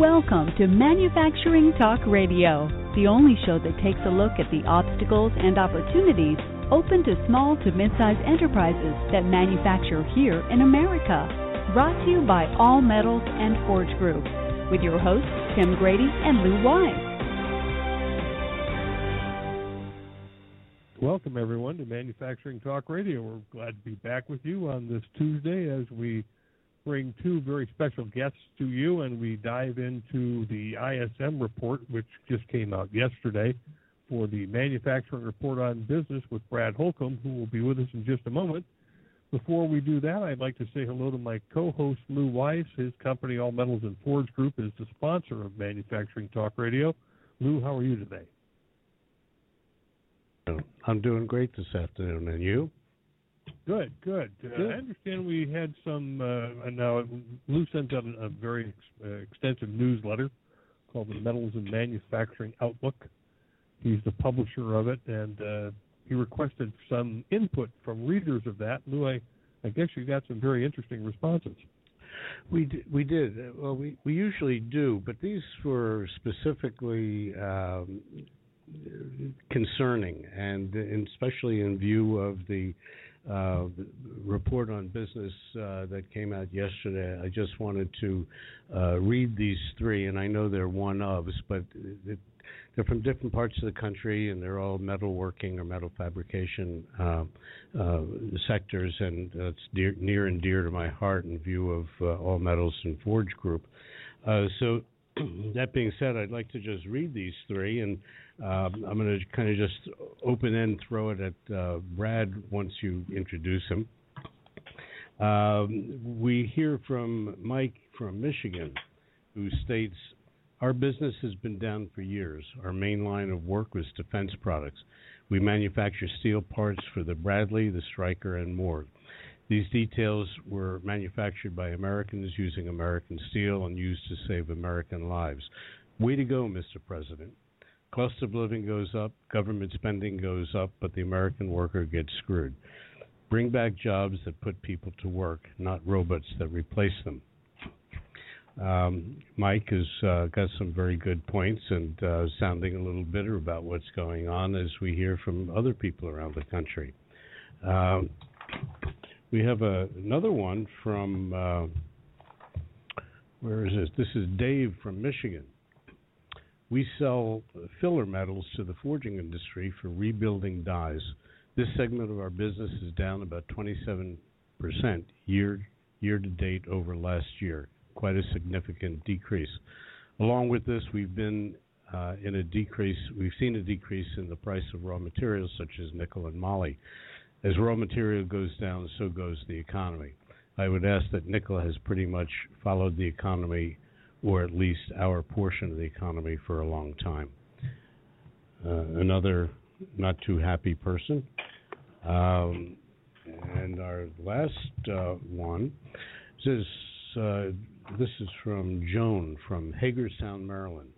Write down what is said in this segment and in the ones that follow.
Welcome to Manufacturing Talk Radio, the only show that takes a look at the obstacles and opportunities open to small to mid-sized enterprises that manufacture here in America. Brought to you by All Metals and Forge Group, with your hosts Tim Grady and Lou Weiss. Welcome everyone to Manufacturing Talk Radio. We're glad to be back with you on this Tuesday as we bring two very special guests to you, and we dive into the ISM report, which just came out yesterday, for the Manufacturing Report on Business with Brad Holcomb, who will be with us in just a moment. Before we do that, I'd like to say hello to my co-host Lou Weiss. His company, All Metals and Forge Group, is the sponsor of Manufacturing Talk Radio. Lou, how are you today? I'm doing great this afternoon, and you? Good, good. Uh, I understand we had some. Uh, now, Lou sent out a, a very ex- uh, extensive newsletter called the Metals and Manufacturing Outlook. He's the publisher of it, and uh, he requested some input from readers of that. Lou, I, I guess you got some very interesting responses. We did, we did. Well, we we usually do, but these were specifically um, concerning, and, and especially in view of the uh, report on business uh, that came out yesterday. I just wanted to uh, read these three, and I know they're one ofs, but it, they're from different parts of the country, and they're all metalworking or metal fabrication uh, uh, sectors, and that's dear, near and dear to my heart in view of uh, All Metals and Forge Group. so, that being said, I'd like to just read these three and um, I'm going to kind of just open end throw it at uh, Brad once you introduce him. Um, we hear from Mike from Michigan, who states, Our business has been down for years. Our main line of work was defense products. We manufacture steel parts for the Bradley, the Stryker, and more. These details were manufactured by Americans using American steel and used to save American lives. Way to go, Mr. President. Cost of living goes up, government spending goes up, but the American worker gets screwed. Bring back jobs that put people to work, not robots that replace them. Um, Mike has uh, got some very good points and uh, sounding a little bitter about what's going on as we hear from other people around the country. Um, we have a, another one from, uh, where is this? This is Dave from Michigan. We sell filler metals to the forging industry for rebuilding dies. This segment of our business is down about 27% year year to date over last year. Quite a significant decrease. Along with this, we've been uh, in a decrease. We've seen a decrease in the price of raw materials such as nickel and moly. As raw material goes down, so goes the economy. I would ask that nickel has pretty much followed the economy or at least our portion of the economy for a long time. Uh, another not too happy person. Um, and our last uh, one says uh, this is from Joan from Hagerstown, Maryland.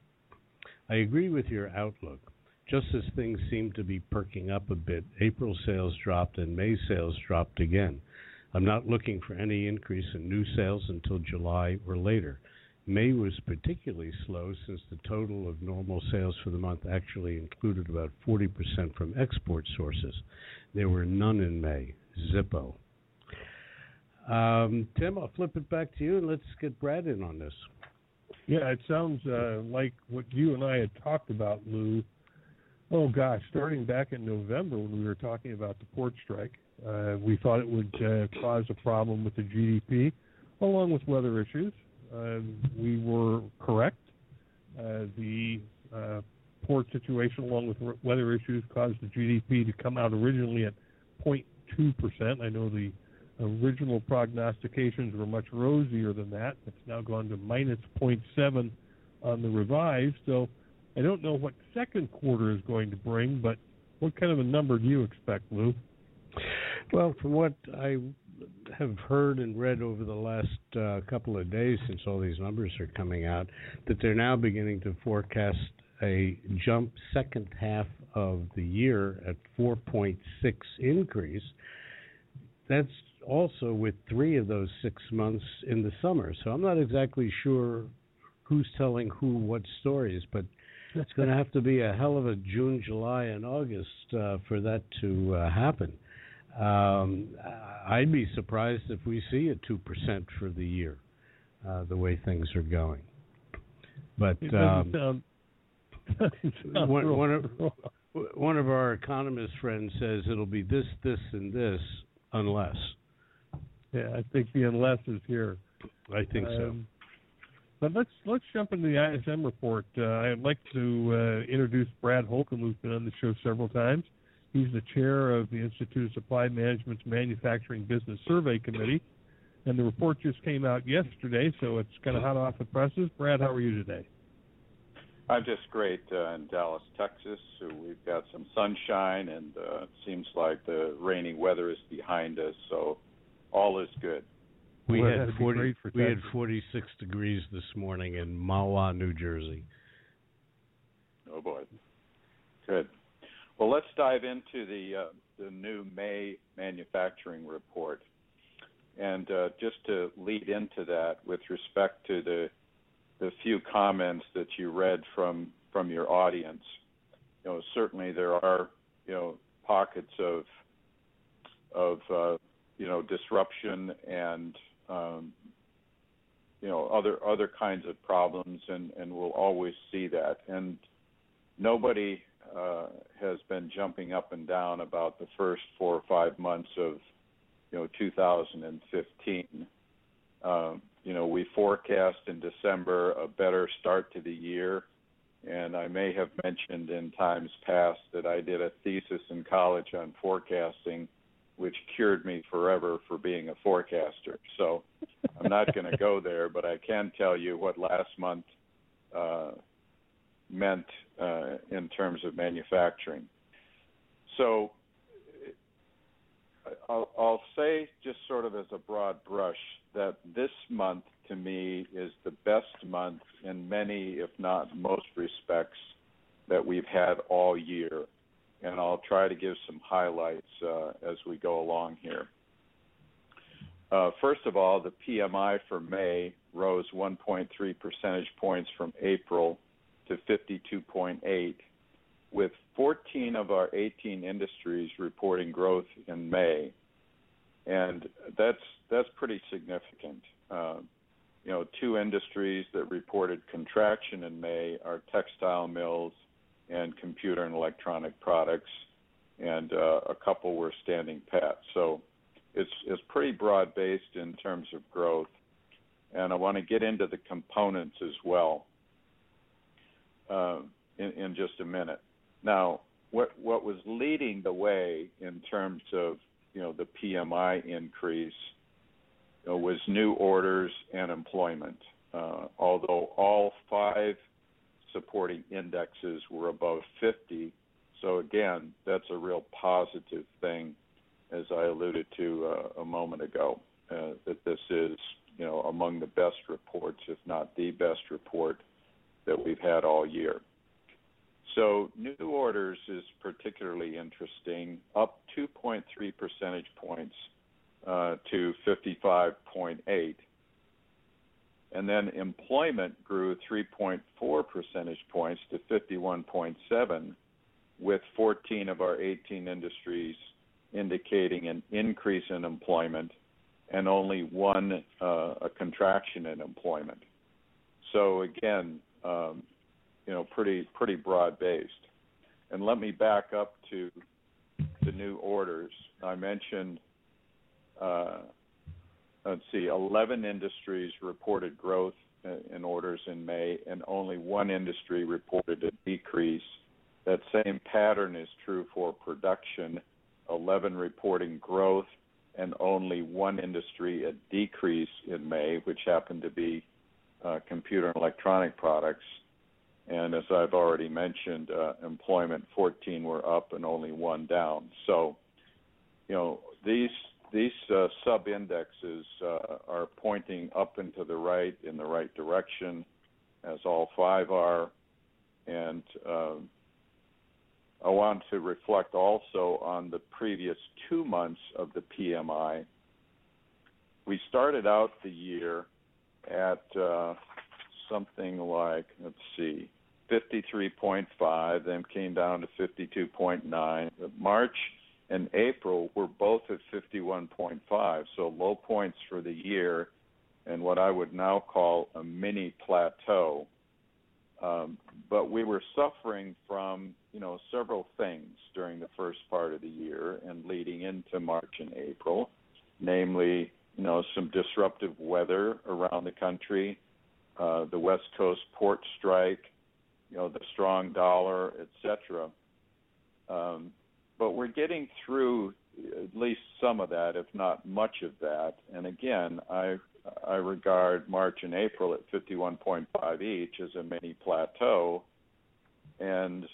I agree with your outlook. Just as things seem to be perking up a bit, April sales dropped and May sales dropped again. I'm not looking for any increase in new sales until July or later. May was particularly slow since the total of normal sales for the month actually included about 40% from export sources. There were none in May. Zippo. Um, Tim, I'll flip it back to you and let's get Brad in on this. Yeah, it sounds uh, like what you and I had talked about, Lou. Oh gosh, starting back in November when we were talking about the port strike, uh, we thought it would uh, cause a problem with the GDP, along with weather issues. Uh, we were correct. Uh, the uh, port situation, along with weather issues, caused the GDP to come out originally at 0.2 percent. I know the original prognostications were much rosier than that. It's now gone to minus 0.7 on the revised. So I don't know what second quarter is going to bring, but what kind of a number do you expect, Lou? Well, from what I have heard and read over the last uh, couple of days since all these numbers are coming out that they're now beginning to forecast a jump second half of the year at 4.6 increase. That's also with three of those six months in the summer. So I'm not exactly sure who's telling who what stories, but it's going to have to be a hell of a June, July, and August uh, for that to uh, happen. Um, I'd be surprised if we see a two percent for the year, uh, the way things are going. But um, sound, one, one of one of our economist friends says it'll be this, this, and this unless. Yeah, I think the unless is here. I think so. But let's let's jump into the ISM report. Uh, I'd like to uh, introduce Brad Holcomb, who's been on the show several times. He's the chair of the Institute of Supply Management's Manufacturing Business Survey Committee, and the report just came out yesterday, so it's kind of hot off the presses. Brad, how are you today? I'm just great uh, in Dallas, Texas. So we've got some sunshine, and uh, it seems like the rainy weather is behind us. So all is good. We Well, had forty. great for We had forty-six degrees this morning in Mahwah, New Jersey. Oh boy, good. Well, let's dive into the uh, the new May manufacturing report, and uh, just to lead into that, with respect to the the few comments that you read from from your audience, you know, certainly there are you know pockets of of uh, you know disruption and um, you know other other kinds of problems, and and we'll always see that. And nobody uh, has been jumping up and down about the first four or five months of you know 2015. Um, you know, we forecast in December a better start to the year, and I may have mentioned in times past that I did a thesis in college on forecasting, which cured me forever for being a forecaster. So I'm not going to go there, but I can tell you what last month uh, meant uh, in terms of manufacturing. So I'll, I'll say, just sort of as a broad brush, that this month to me is the best month in many, if not most respects, that we've had all year. And I'll try to give some highlights uh, as we go along here. Uh, first of all, the PMI for May rose 1.3 percentage points from April to 52.8, with 14 of our 18 industries reporting growth in May, and that's that's pretty significant. Uh, you know, two industries that reported contraction in May are textile mills and computer and electronic products, and uh, a couple were standing pat. So it's it's pretty broad based in terms of growth, and I want to get into the components as well uh, in, in just a minute. Now, what what was leading the way in terms of you know the PMI increase you know, was new orders and employment. Uh, although all five supporting indexes were above 50, so again, that's a real positive thing, as I alluded to uh, a moment ago. Uh, that this is you know among the best reports, if not the best report that we've had all year. So new orders is particularly interesting, up 2.3 percentage points uh, to 55.8. And then employment grew 3.4 percentage points to 51.7, with 14 of our 18 industries indicating an increase in employment and only one uh, a contraction in employment. So again, um, you know, pretty pretty broad based. And let me back up to the new orders. I mentioned, uh, let's see, 11 industries reported growth in orders in May, and only one industry reported a decrease. That same pattern is true for production, 11 reporting growth, and only one industry a decrease in May, which happened to be uh, computer and electronic products. And as I've already mentioned, uh, employment 14 were up and only one down. So, you know, these these uh, sub indexes uh, are pointing up and to the right in the right direction, as all five are. And um, I want to reflect also on the previous two months of the PMI. We started out the year at uh, something like let's see, 53.5, then came down to 52.9. March and April were both at 51.5, so low points for the year, and what I would now call a mini plateau. Um, but we were suffering from, you know, several things during the first part of the year and leading into March and April, namely, you know, some disruptive weather around the country, uh, the West Coast port strike, you know, the strong dollar, etc. Um, but we're getting through at least some of that, if not much of that. And again, I I regard March and April at 51.5 each as a mini plateau, and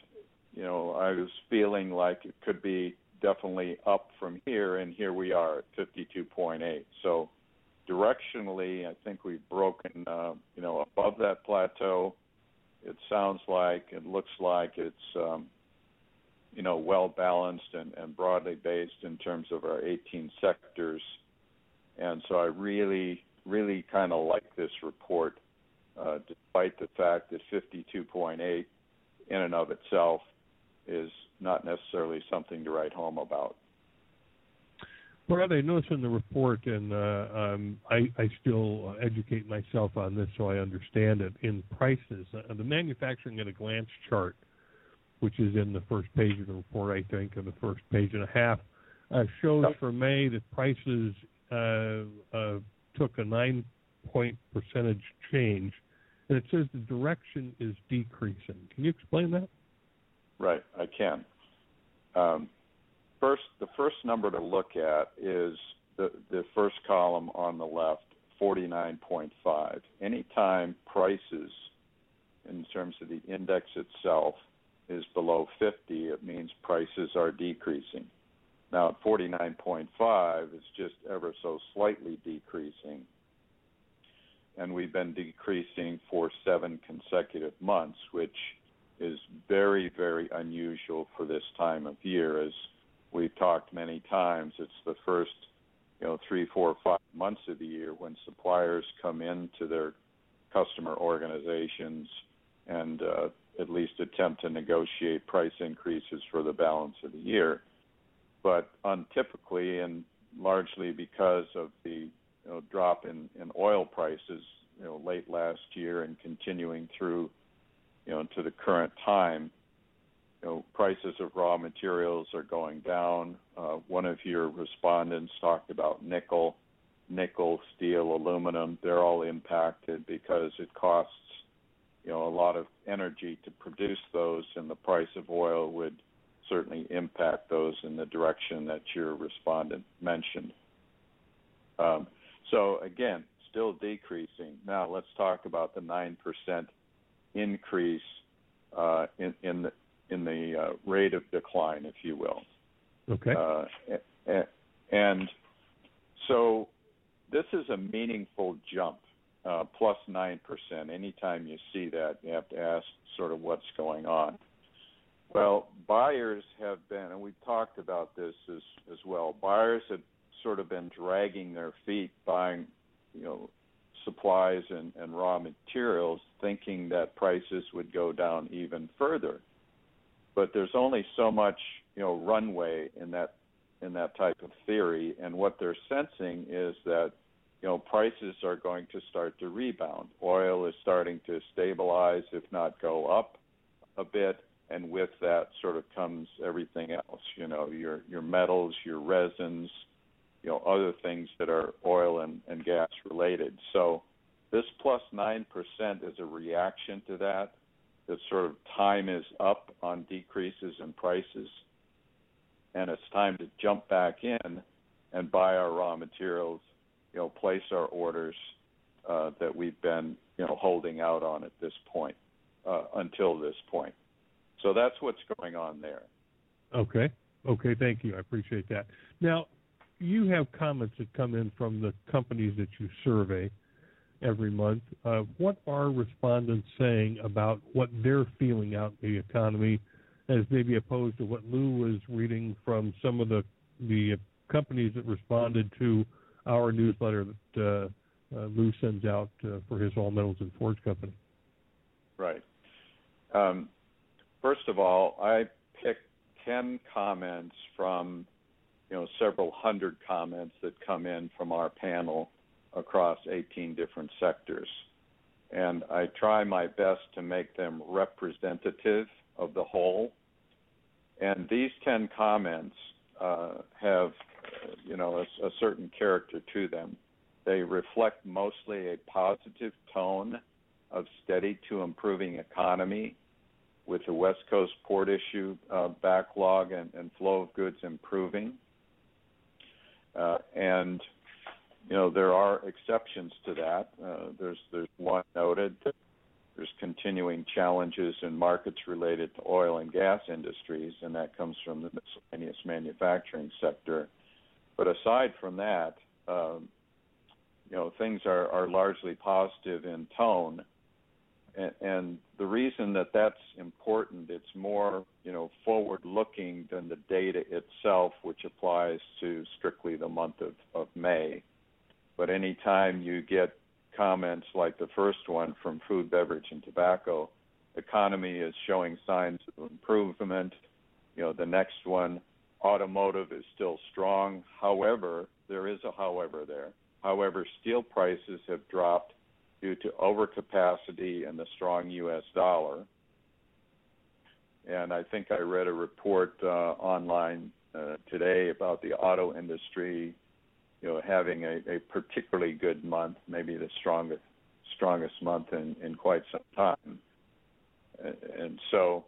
you know I was feeling like it could be definitely up from here, and here we are at 52.8. So directionally, I think we've broken uh, you know above that plateau. It sounds like it looks like it's um, you know well balanced and, and broadly based in terms of our 18 sectors. And so I really really kind of like this report, uh, despite the fact that 52.8 in and of itself is not necessarily something to write home about. Brad, I noticed in the report, and uh, um, I, I, still educate myself on this so I understand it. In prices, uh, the manufacturing at a glance chart, which is in the first page of the report, I think, and the first page and a half, uh, shows for May that prices uh, uh, took a nine point percentage change, and it says the direction is decreasing. Can you explain that? Right, I can. Um, first, the first number to look at is the, the first column on the left, 49.5. Anytime prices, in terms of the index itself, is below 50, it means prices are decreasing. Now, at 49.5, it's just ever so slightly decreasing. And we've been decreasing for seven consecutive months, which is very, very unusual for this time of year. As we've talked many times, it's the first, you know, three, four, five months of the year when suppliers come into their customer organizations and uh, at least attempt to negotiate price increases for the balance of the year but untypically and largely because of the you know, drop in, in oil prices, you know, late last year and continuing through, you know, to the current time, you know, prices of raw materials are going down. Uh, one of your respondents talked about nickel, nickel, steel, aluminum. They're all impacted because it costs, you know, a lot of energy to produce those, and the price of oil would certainly impact those in the direction that your respondent mentioned. Um, so again, still decreasing. Now let's talk about the nine percent increase uh, in, in the in the uh, rate of decline, if you will. Okay. Uh, and so this is a meaningful jump, uh, plus nine percent. Anytime you see that, you have to ask sort of what's going on. Well, buyers have been, and we've talked about this as as well. Buyers have sort of been dragging their feet, buying, you know, supplies and, and raw materials, thinking that prices would go down even further. But there's only so much, you know, runway in that in that type of theory, and what they're sensing is that you know prices are going to start to rebound. Oil is starting to stabilize, if not go up a bit and with that sort of comes everything else. You know, your your metals, your resins, you know, other things that are oil and, and gas related. So this plus nine percent is a reaction to that. That sort of time is up on decreases in prices, and it's time to jump back in and buy our raw materials. You know, place our orders uh, that we've been you know holding out on at this point uh, until this point. So that's what's going on there. Okay. Okay. Thank you. I appreciate that. Now, you have comments that come in from the companies that you survey every month. Uh, what are respondents saying about what they're feeling out in the economy, as maybe opposed to what Lou was reading from some of the the companies that responded to our newsletter that uh, uh, Lou sends out uh, for his All Metals and Forge company? right. Um, first of all, I picked ten comments from you know several hundred comments that come in from our panel across 18 different sectors, and I try my best to make them representative of the whole. And these 10 comments uh, have, you know, a, a certain character to them. They reflect mostly a positive tone of steady to improving economy with the West Coast port issue uh, backlog and, and, flow of goods improving. Uh, and you know there are exceptions to that. Uh, there's there's one noted. There's continuing challenges in markets related to oil and gas industries, and that comes from the miscellaneous manufacturing sector. But aside from that, um, you know things are, are largely positive in tone and, and the reason that that's important, it's more you know forward looking than the data itself, which applies to strictly the month of, of May. But anytime you get comments like the first one from food, beverage, and tobacco, economy is showing signs of improvement. You know, the next one, automotive is still strong. However, there is a however there. However, steel prices have dropped due to overcapacity and the strong U.S. dollar. And I think I read a report uh, online uh, today about the auto industry, you know, having a, a particularly good month, maybe the strongest strongest month in, in quite some time. And so,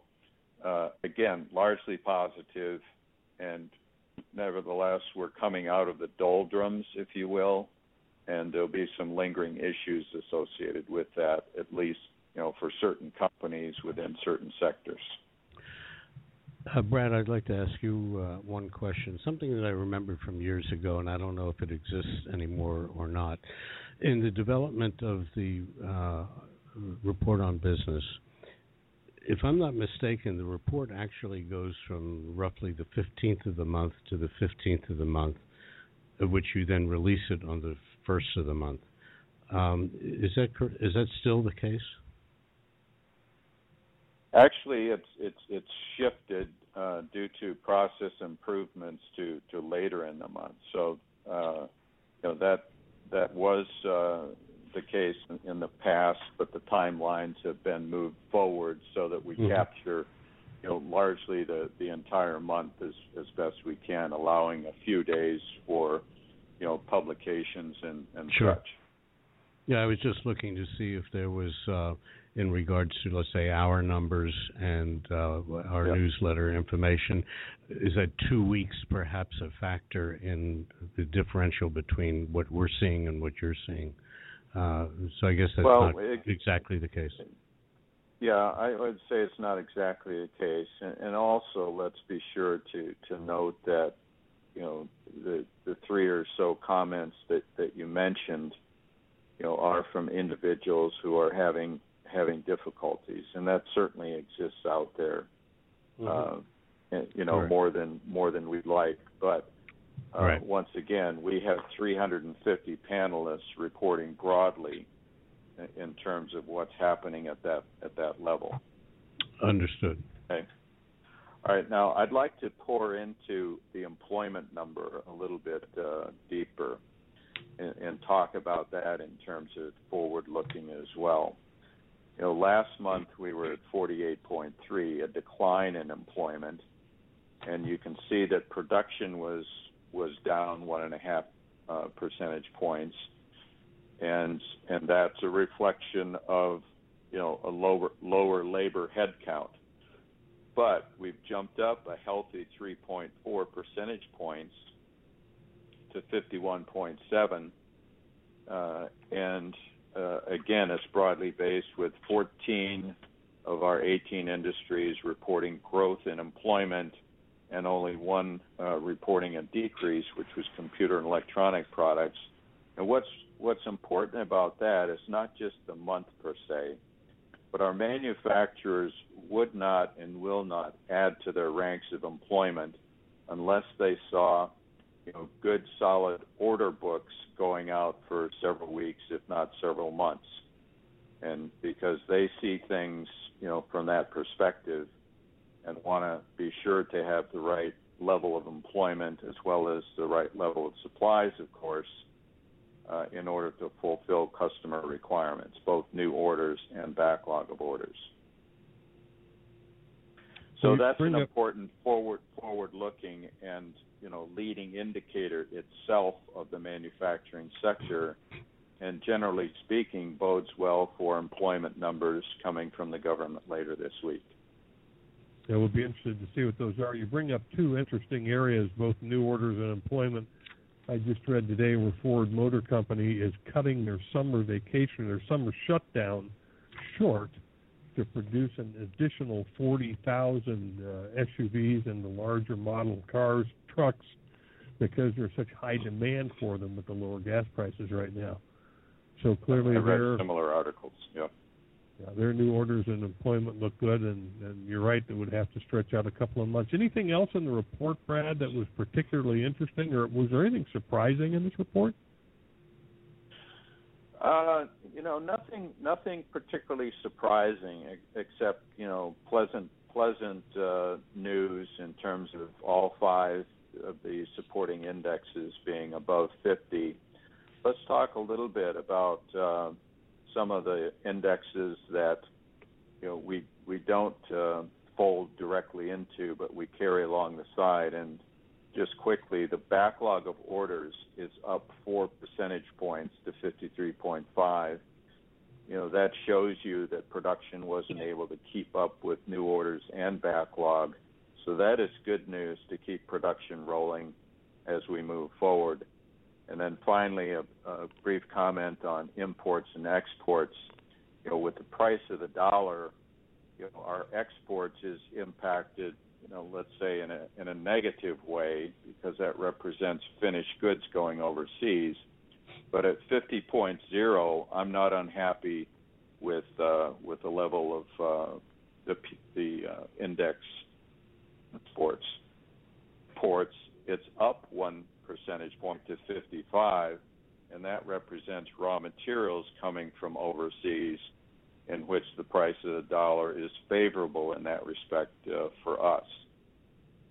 uh, again, largely positive, and nevertheless, we're coming out of the doldrums, if you will, and there'll be some lingering issues associated with that, at least you know for certain companies within certain sectors. Uh, Brad, I'd like to ask you uh, one question. Something that I remembered from years ago, and I don't know if it exists anymore or not. In the development of the uh, report on business, if I'm not mistaken, the report actually goes from roughly the 15th of the month to the 15th of the month, of which you then release it on the first of the month. Um, is that is that still the case? Actually, it's it's it's shifted uh, due to process improvements to to later in the month. So uh, you know that that was uh, the case in, in, the past, but the timelines have been moved forward so that we mm-hmm. capture you know largely the the entire month as as best we can, allowing a few days for you know publications and and sure. such. Yeah, I was just looking to see if there was, uh, in regards to let's say our numbers and uh, our yep. newsletter information, is that two weeks perhaps a factor in the differential between what we're seeing and what you're seeing? Uh, so I guess that's well, not it, exactly the case. Yeah, I would say it's not exactly the case, and, and also let's be sure to to note that you know the the three or so comments that that you mentioned you know are from individuals who are having having difficulties and that certainly exists out there mm-hmm. uh, and, you know right. more than more than we'd like but uh, right. once again we have 350 panelists reporting broadly in terms of what's happening at that at that level understood okay all right. Now, I'd like to pour into the employment number a little bit uh, deeper and, and talk about that in terms of forward-looking as well. You know, last month we were at 48.3, a decline in employment, and you can see that production was was down one and a half uh, percentage points, and and that's a reflection of you know a lower lower labor headcount but we've jumped up a healthy 3.4 percentage points to 51.7. Uh, and uh, again, it's broadly based with 14 of our 18 industries reporting growth in employment and only one uh, reporting a decrease, which was computer and electronic products. And what's what's important about that is not just the month per se, but our manufacturers would not and will not add to their ranks of employment unless they saw you know good solid order books going out for several weeks if not several months and because they see things, you know, from that perspective, and want to be sure to have the right level of employment as well as the right level of supplies, of course, uh, in order to fulfill customer requirements, both new orders and backlog of orders. So that's an important forward forward looking and you know leading indicator itself of the manufacturing sector and generally speaking bodes well for employment numbers coming from the government later this week. Yeah, we'll be interested to see what those are. You bring up two interesting areas, both new orders and employment. I just read today where Ford Motor Company is cutting their summer vacation, their summer shutdown short to produce an additional 40,000 uh, SUVs and the larger model cars, trucks, because there's such high demand for them with the lower gas prices right now. So clearly, I read similar articles. Yeah. Yeah, their new orders and employment look good, and, and you're right, that would have to stretch out a couple of months. Anything else in the report, Brad, that was particularly interesting, or was there anything surprising in this report? Uh, you know, nothing, nothing particularly surprising, except you know, pleasant, pleasant uh, news in terms of all five of the supporting indexes being above 50. Let's talk a little bit about. Uh, some of the indexes that you know we we don't uh, fold directly into, but we carry along the side. And just quickly, the backlog of orders is up four percentage points to 53.5. You know that shows you that production wasn't able to keep up with new orders and backlog. So that is good news to keep production rolling as we move forward. And then finally, a, a brief comment on imports and exports. You know, with the price of the dollar, you know, our exports is impacted, you know, let's say in a in a negative way because that represents finished goods going overseas. But at 50.0, I'm not unhappy with uh, with the level of uh, the the uh, index exports. Ports, it's up one percentage point to 55, and that represents raw materials coming from overseas, in which the price of the dollar is favorable in that respect uh, for us.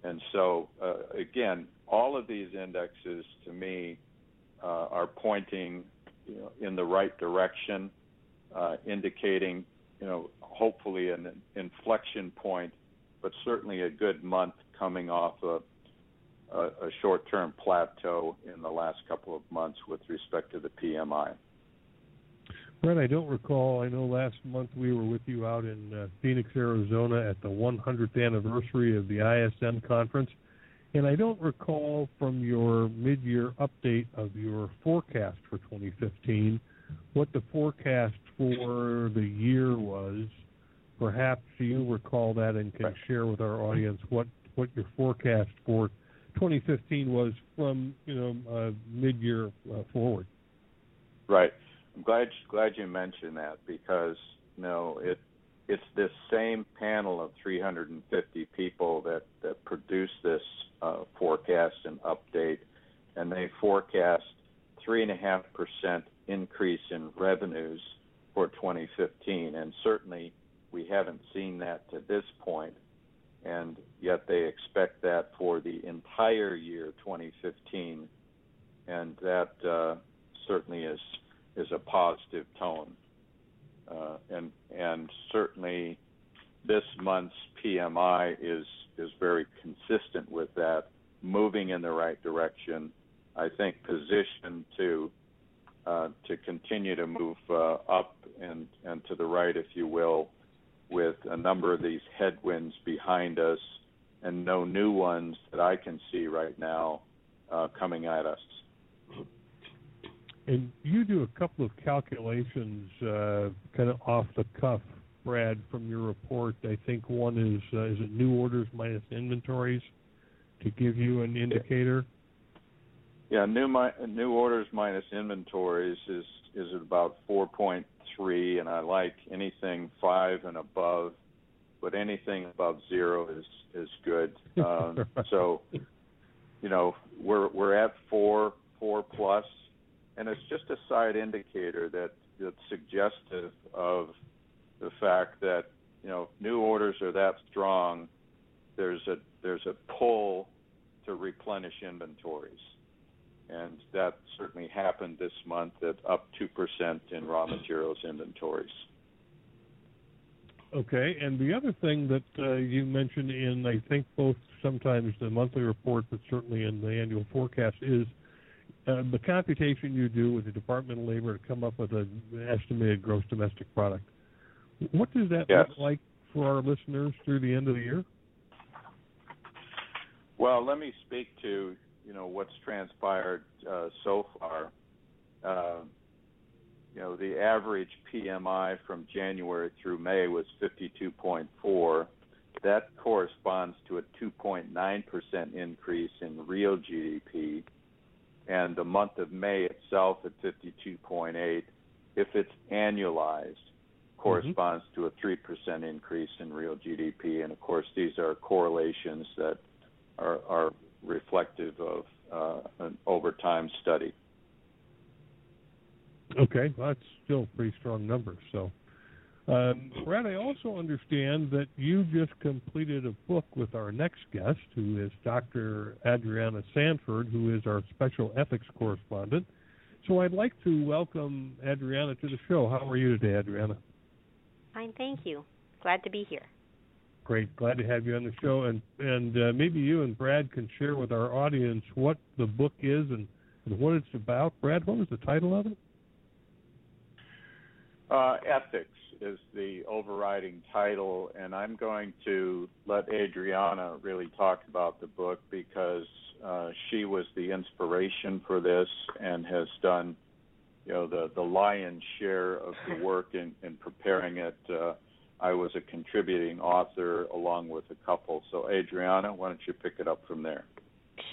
And so, uh, again, all of these indexes to me uh, are pointing you know, in the right direction, uh, indicating, you know, hopefully an inflection point, but certainly a good month coming off of a, a short-term plateau in the last couple of months with respect to the PMI. Brett, I don't recall. I know last month we were with you out in uh, Phoenix, Arizona at the 100th anniversary of the ISM conference. And I don't recall from your mid year update of your forecast for 2015 what the forecast for the year was. Perhaps you recall that and can share with our audience what, what your forecast for 2015 was from you know uh, mid-year uh, forward. Right. I'm glad glad you mentioned that because you know it it's this same panel of 350 people that that produced this uh, forecast and update, and they forecast three and a half percent increase in revenues for 2015, and certainly we haven't seen that to this point and yet they expect that for the entire year 2015, and that uh, certainly is is a positive tone, uh, and and certainly this month's PMI is is very consistent with that, moving in the right direction. I think positioned to uh, to continue to move uh, up and and to the right, if you will, with a number of these headwinds behind us and no new ones that I can see right now uh, coming at us. And you do a couple of calculations, uh, kind of off the cuff, Brad, from your report. I think one is uh, is it new orders minus inventories to give you an indicator. Yeah, new mi- new orders minus inventories is is about 4.3, and I like anything five and above, but anything above zero is is good. Um, so, you know, we're we're at four four plus, and it's just a side indicator that that's suggestive of the fact that you know new orders are that strong. There's a there's a pull to replenish inventories, and that certainly happened this month at up two percent in raw materials inventories. Okay, and the other thing that uh, you mentioned in, I think, both sometimes the monthly report, but certainly in the annual forecast, is uh, the computation you do with the Department of Labor to come up with an estimated gross domestic product. What does that yes. look like for our listeners through the end of the year? Well, let me speak to you know what's transpired uh, so far. Uh, you know, the average PMI from January through May was 52.4. That corresponds to a 2.9% increase in real GDP, and the month of May itself at 52.8, if it's annualized, corresponds mm-hmm. to a 3% increase in real GDP. And of course, these are correlations that are, are reflective of uh, an over time study. Okay, well, that's still a pretty strong number. So, um, Brad, I also understand that you just completed a book with our next guest, who is Dr. Adriana Sanford, who is our special ethics correspondent. So, I'd like to welcome Adriana to the show. How are you today, Adriana? Fine, thank you. Glad to be here. Great, glad to have you on the show, and and uh, maybe you and Brad can share with our audience what the book is and, and what it's about. Brad, what was the title of it? Uh, ethics is the overriding title, and I'm going to let Adriana really talk about the book because uh, she was the inspiration for this and has done, you know, the the lion's share of the work in, in preparing it. Uh, I was a contributing author along with a couple. So, Adriana, why don't you pick it up from there?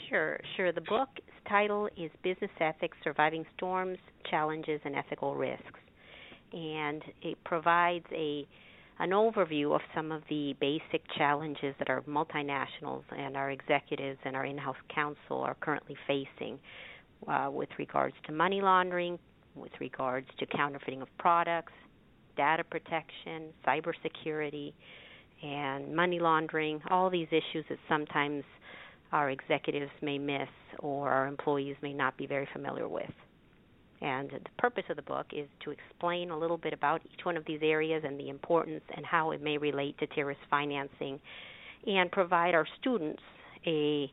Sure, sure. The book's title is Business Ethics Surviving Storms, Challenges, and Ethical Risks and it provides a an overview of some of the basic challenges that our multinationals and our executives and our in-house counsel are currently facing uh, with regards to money laundering, with regards to counterfeiting of products, data protection, cybersecurity, and money laundering. All these issues that sometimes our executives may miss or our employees may not be very familiar with. And the purpose of the book is to explain a little bit about each one of these areas and the importance and how it may relate to terrorist financing and provide our students a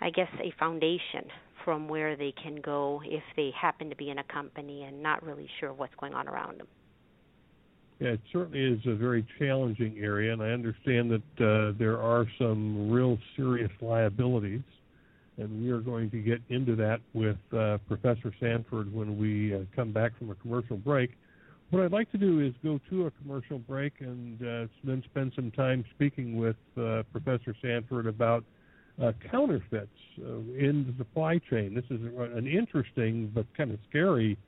I guess a foundation from where they can go if they happen to be in a company and not really sure what's going on around them. It certainly is a very challenging area, and I understand that uh, there are some real serious liabilities and we are going to get into that with uh, Professor Sanford when we uh, come back from a commercial break. What I'd like to do is go to a commercial break and uh, then spend some time speaking with uh, Professor Sanford about uh, counterfeits in the supply chain. This is an interesting but kind of scary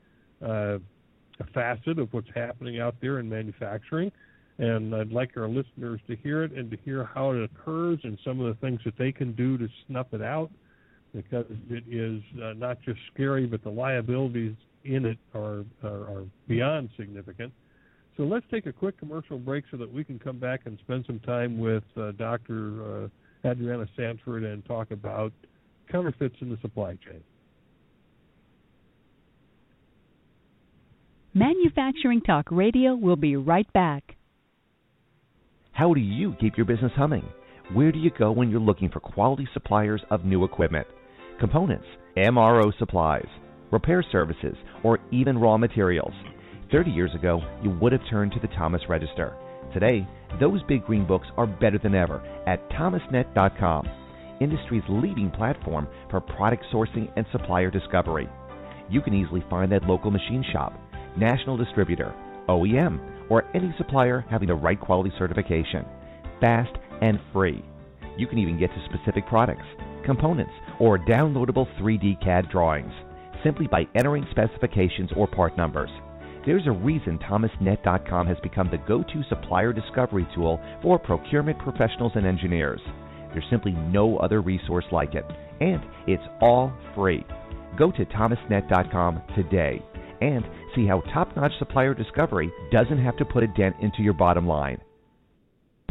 facet of what's happening out there in manufacturing and I'd like our listeners to hear it and to hear how it occurs and some of the things that they can do to snuff it out because it is uh, not just scary, but the liabilities in it are, are, are beyond significant. So let's take a quick commercial break so that we can come back and spend some time with uh, Dr. Uh, Adriana Sanford and talk about counterfeits in the supply chain. Manufacturing Talk Radio will be right back. How do you keep your business humming? Where do you go when you're looking for quality suppliers of new equipment? components, MRO supplies, repair services, or even raw materials. 30 years ago, you would have turned to the Thomas Register. Today, those big green books are better than ever at thomasnet.com, industry's leading platform for product sourcing and supplier discovery. You can easily find that local machine shop, national distributor, OEM, or any supplier having the right quality certification. Fast and free. You can even get to specific products, components, or downloadable 3D CAD drawings simply by entering specifications or part numbers. There's a reason ThomasNet.com has become the go to supplier discovery tool for procurement professionals and engineers. There's simply no other resource like it, and it's all free. Go to thomasnet.com today and see how top notch supplier discovery doesn't have to put a dent into your bottom line.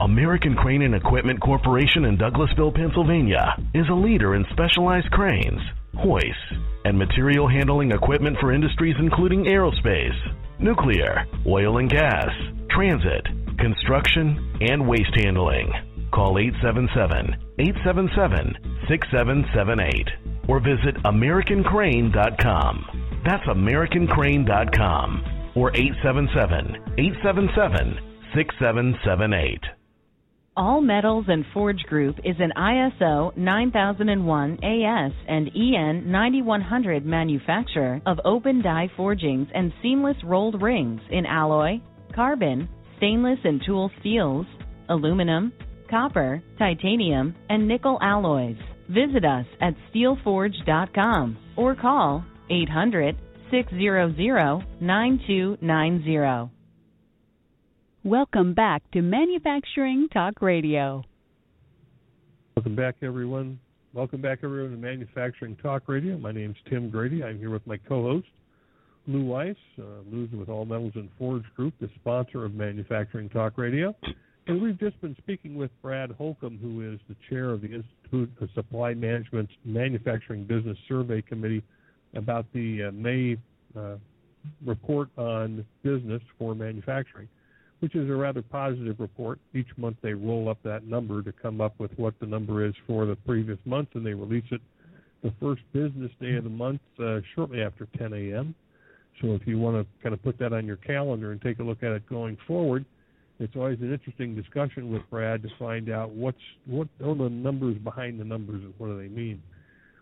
American Crane and Equipment Corporation in Douglassville, Pennsylvania is a leader in specialized cranes, hoists, and material handling equipment for industries including aerospace, nuclear, oil and gas, transit, construction, and waste handling. Call 877 877 6778 or visit AmericanCrane.com. That's AmericanCrane.com or 877 877 6778. All Metals and Forge Group is an ISO 9001 AS and EN 9100 manufacturer of open die forgings and seamless rolled rings in alloy, carbon, stainless and tool steels, aluminum, copper, titanium, and nickel alloys. Visit us at steelforge.com or call 800 600 9290. Welcome back to Manufacturing Talk Radio. Welcome back, everyone. Welcome back, everyone, to Manufacturing Talk Radio. My name is Tim Grady. I'm here with my co-host, Lou Weiss. Uh, Lou's with All Metals and Forge Group, the sponsor of Manufacturing Talk Radio. And we've just been speaking with Brad Holcomb, who is the chair of the Institute of Supply Management's Manufacturing Business Survey Committee, about the uh, May uh, report on business for manufacturing, which is a rather positive report. Each month they roll up that number to come up with what the number is for the previous month, and they release it the first business day of the month uh, shortly after 10 a.m. So if you want to kind of put that on your calendar and take a look at it going forward, it's always an interesting discussion with Brad to find out what's what are the numbers behind the numbers and what do they mean.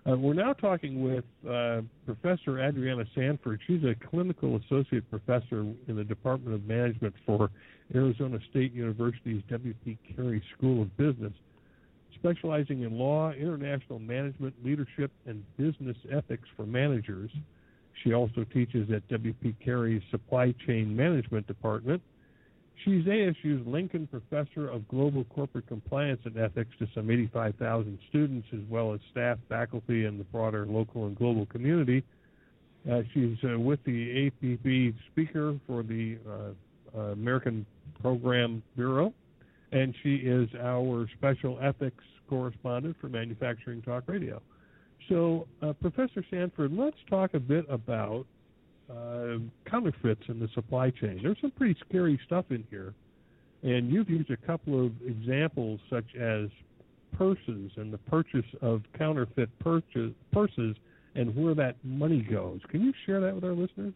Uh, we're now talking with uh, Professor Adriana Sanford. She's a clinical associate professor in the Department of Management for Arizona State University's W.P. Carey School of Business, specializing in law, international management, leadership, and business ethics for managers. She also teaches at W.P. Carey's Supply Chain Management Department She's ASU's Lincoln Professor of Global Corporate Compliance and Ethics to some 85,000 students, as well as staff, faculty, and the broader local and global community. Uh, she's uh, with the APB speaker for the uh, uh, American Program Bureau, and she is our special ethics correspondent for Manufacturing Talk Radio. So, uh, Professor Sanford, let's talk a bit about uh, counterfeits in the supply chain. There's some pretty scary stuff in here, and you've used a couple of examples such as purses and the purchase of counterfeit purchase, purses and where that money goes. Can you share that with our listeners?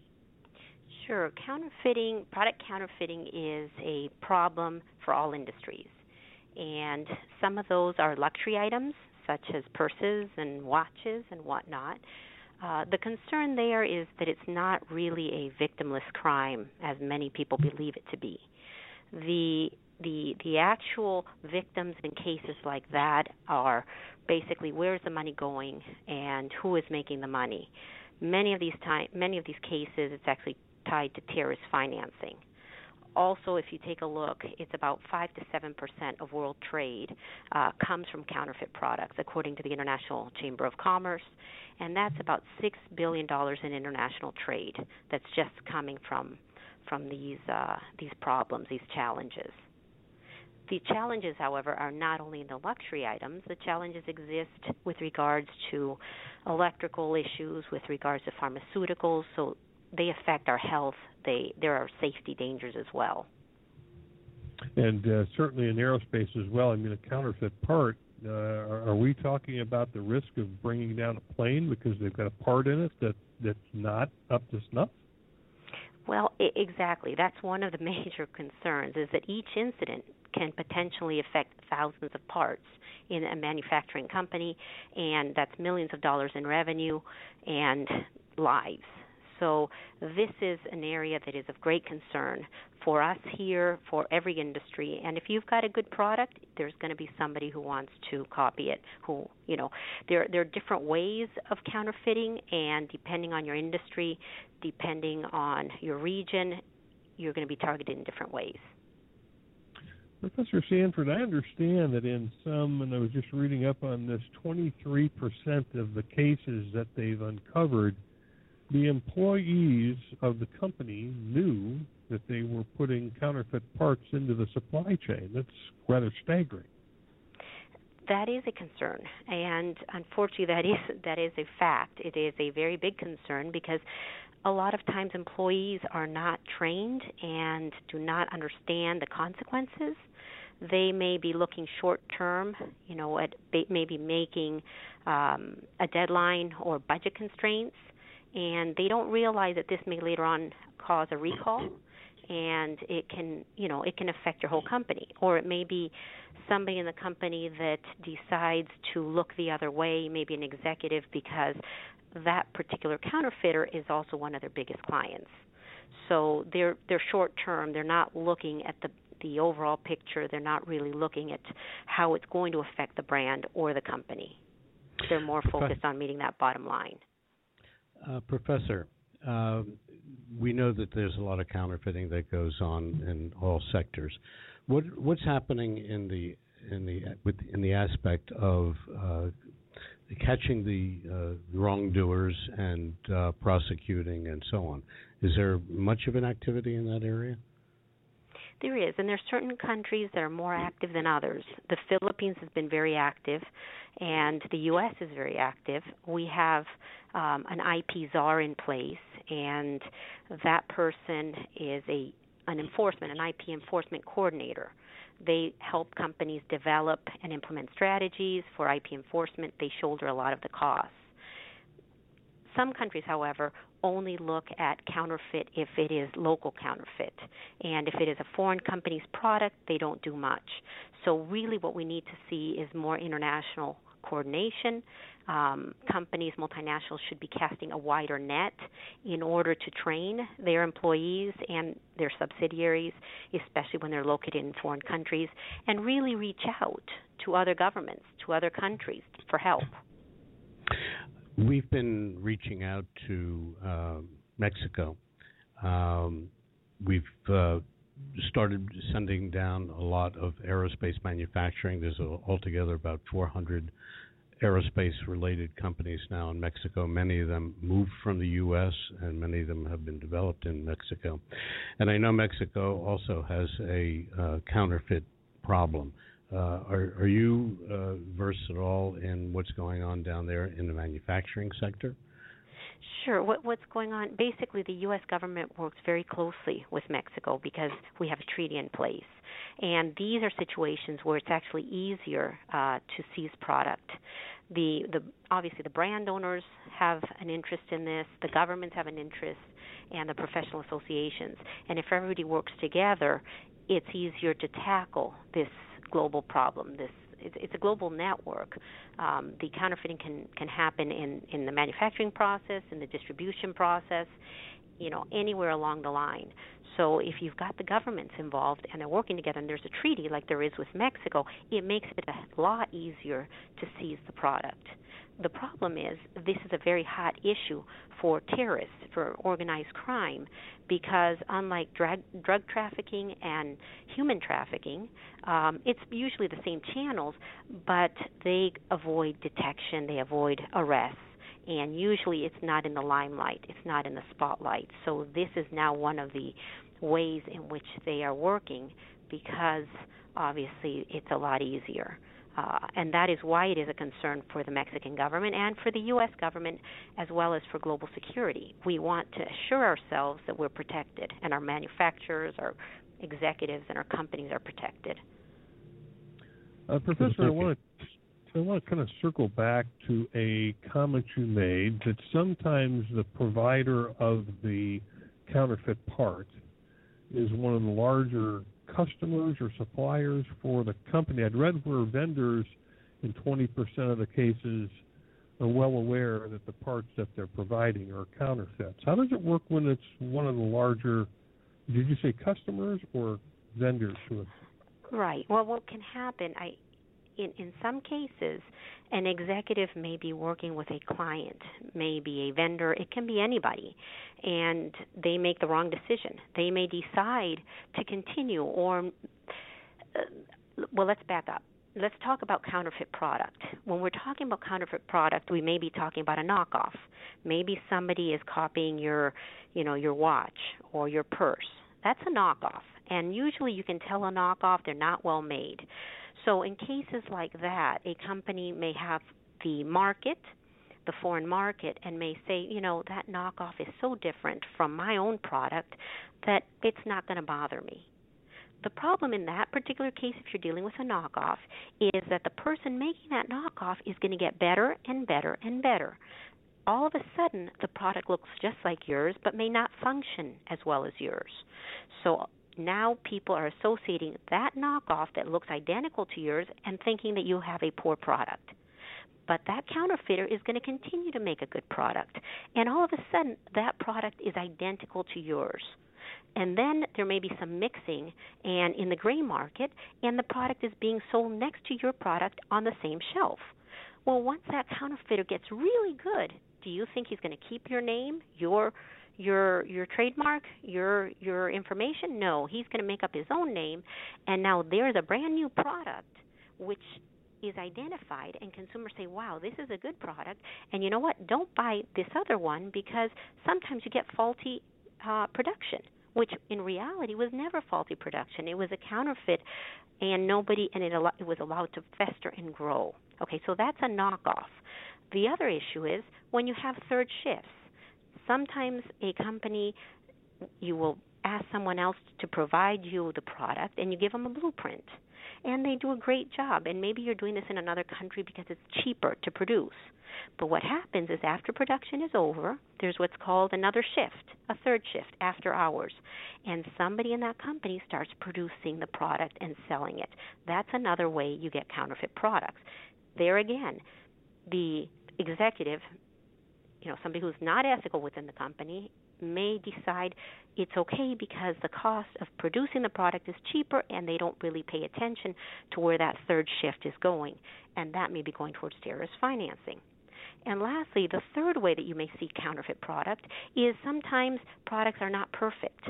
Sure. Counterfeiting, product counterfeiting is a problem for all industries. And some of those are luxury items, such as purses and watches and whatnot. Uh, the concern there is that it's not really a victimless crime, as many people believe it to be. The the the actual victims in cases like that are basically where's the money going and who is making the money. Many of these time many of these cases, it's actually tied to terrorist financing also, if you take a look, it's about 5 to 7 percent of world trade uh, comes from counterfeit products, according to the International Chamber of Commerce, and that's about six billion dollars in international trade that's just coming from from these uh, these problems, these challenges. The challenges, however, are not only in the luxury items. The challenges exist with regards to electrical issues, with regards to pharmaceuticals. So they affect our health. They there are safety dangers as well. And uh, certainly in aerospace as well. I mean, a counterfeit part. Uh, are, are we talking about the risk of bringing down a plane because they've got a part in it that that's not up to snuff? Well, I- exactly. That's one of the major concerns is that each incident can potentially affect thousands of parts in a manufacturing company and that's millions of dollars in revenue and lives. So this is an area that is of great concern for us here, for every industry. And if you've got a good product, there's going to be somebody who wants to copy it. Who you know, there there are different ways of counterfeiting, and depending on your industry, depending on your region, you're going to be targeted in different ways. Professor Sanford, I understand that in some, and I was just reading up on this, 23% of the cases that they've uncovered, the employees of the company knew that they were putting counterfeit parts into the supply chain. That's rather staggering. That is a concern, and unfortunately, that is that is a fact. It is a very big concern because a lot of times employees are not trained and do not understand the consequences. They may be looking short term, you know, at maybe making um, a deadline or budget constraints, and they don't realize that this may later on cause a recall and it can you know it can affect your whole company or it may be somebody in the company that decides to look the other way maybe an executive because that particular counterfeiter is also one of their biggest clients. So they're they're short term. They're not looking at the the overall picture. They're not really looking at how it's going to affect the brand or the company. They're more focused on meeting that bottom line. Uh, professor, uh, we know that there's a lot of counterfeiting that goes on in all sectors. What what's happening in the in the with in the aspect of uh, catching the uh, wrongdoers and uh, prosecuting and so on. Is there much of an activity in that area? There is, and there's certain countries that are more active than others. The Philippines has been very active, and the U.S. is very active. We have um, an IP czar in place, and that person is a an enforcement, an IP enforcement coordinator. They help companies develop and implement strategies for IP enforcement. They shoulder a lot of the costs. Some countries, however, only look at counterfeit if it is local counterfeit. And if it is a foreign company's product, they don't do much. So, really, what we need to see is more international coordination. Um, companies, multinationals, should be casting a wider net in order to train their employees and their subsidiaries, especially when they're located in foreign countries, and really reach out to other governments, to other countries for help. We've been reaching out to uh, Mexico. Um, we've uh, started sending down a lot of aerospace manufacturing. There's a, altogether about 400 aerospace related companies now in Mexico. Many of them moved from the U.S., and many of them have been developed in Mexico. And I know Mexico also has a uh, counterfeit problem. Uh, are, are, you uh, versed at all in what's going on down there in the manufacturing sector? Sure. What, what's going on? Basically, the U.S. government works very closely with Mexico because we have a treaty in place. And these are situations where it's actually easier uh, to seize product. The, the obviously the brand owners have an interest in this, the governments have an interest, and the professional associations. And if everybody works together, it's easier to tackle this global problem, this it's, it's a global network. Um, the counterfeiting can can happen in in the manufacturing process, in the distribution process, you know, anywhere along the line. So if you've got the governments involved and they're working together and there's a treaty like there is with Mexico, it makes it a lot easier to seize the product. The problem is this is a very hot issue for terrorists, for organized crime, because unlike drug, drug trafficking and human trafficking, um, it's usually the same channels, but they avoid detection, they avoid arrests and usually it's not in the limelight, it's not in the spotlight. So this is now one of the ways in which they are working because obviously it's a lot easier. Uh, and that is why it is a concern for the Mexican government and for the U.S. government as well as for global security. We want to assure ourselves that we're protected and our manufacturers, our executives, and our companies are protected. Uh, Professor, I want to I want to kind of circle back to a comment you made that sometimes the provider of the counterfeit part is one of the larger customers or suppliers for the company. I'd read where vendors in 20% of the cases are well aware that the parts that they're providing are counterfeits. How does it work when it's one of the larger, did you say customers or vendors? Right. Well, what can happen, I in, in some cases, an executive may be working with a client, maybe a vendor, it can be anybody, and they make the wrong decision. They may decide to continue or uh, well, let's back up. Let's talk about counterfeit product. When we're talking about counterfeit product, we may be talking about a knockoff. Maybe somebody is copying your, you know, your watch or your purse. That's a knockoff, and usually you can tell a knockoff they're not well made. So in cases like that, a company may have the market the foreign market and may say, you know, that knockoff is so different from my own product that it's not going to bother me. The problem in that particular case, if you're dealing with a knockoff, is that the person making that knockoff is going to get better and better and better. All of a sudden, the product looks just like yours, but may not function as well as yours. So now people are associating that knockoff that looks identical to yours and thinking that you have a poor product but that counterfeiter is going to continue to make a good product. And all of a sudden, that product is identical to yours. And then there may be some mixing and in the gray market, and the product is being sold next to your product on the same shelf. Well, once that counterfeiter gets really good, do you think he's going to keep your name, your your your trademark, your your information? No, he's going to make up his own name, and now there's a brand new product which is identified and consumers say, wow, this is a good product. And you know what? Don't buy this other one because sometimes you get faulty uh, production, which in reality was never faulty production. It was a counterfeit and nobody, and it, al- it was allowed to fester and grow. Okay, so that's a knockoff. The other issue is when you have third shifts. Sometimes a company, you will ask someone else to provide you the product and you give them a blueprint and they do a great job. And maybe you're doing this in another country because it's cheaper to produce. But what happens is after production is over, there's what's called another shift, a third shift after hours. And somebody in that company starts producing the product and selling it. That's another way you get counterfeit products. There again, the executive, you know, somebody who's not ethical within the company may decide it's okay because the cost of producing the product is cheaper and they don't really pay attention to where that third shift is going. And that may be going towards terrorist financing. And lastly, the third way that you may see counterfeit product is sometimes products are not perfect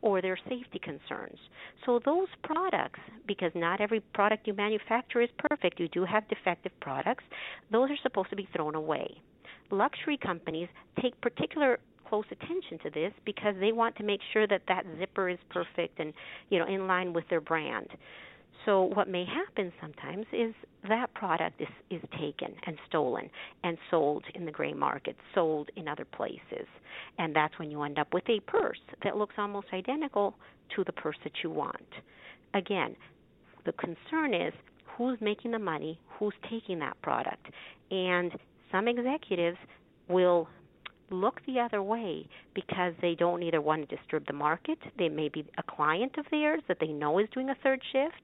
or there are safety concerns. So those products, because not every product you manufacture is perfect, you do have defective products, those are supposed to be thrown away. Luxury companies take particular close attention to this because they want to make sure that that zipper is perfect and you know in line with their brand. So what may happen sometimes is that product is, is taken and stolen and sold in the gray market, sold in other places. And that's when you end up with a purse that looks almost identical to the purse that you want. Again, the concern is who's making the money, who's taking that product. And some executives will look the other way because they don't either want to disturb the market, they may be a client of theirs that they know is doing a third shift,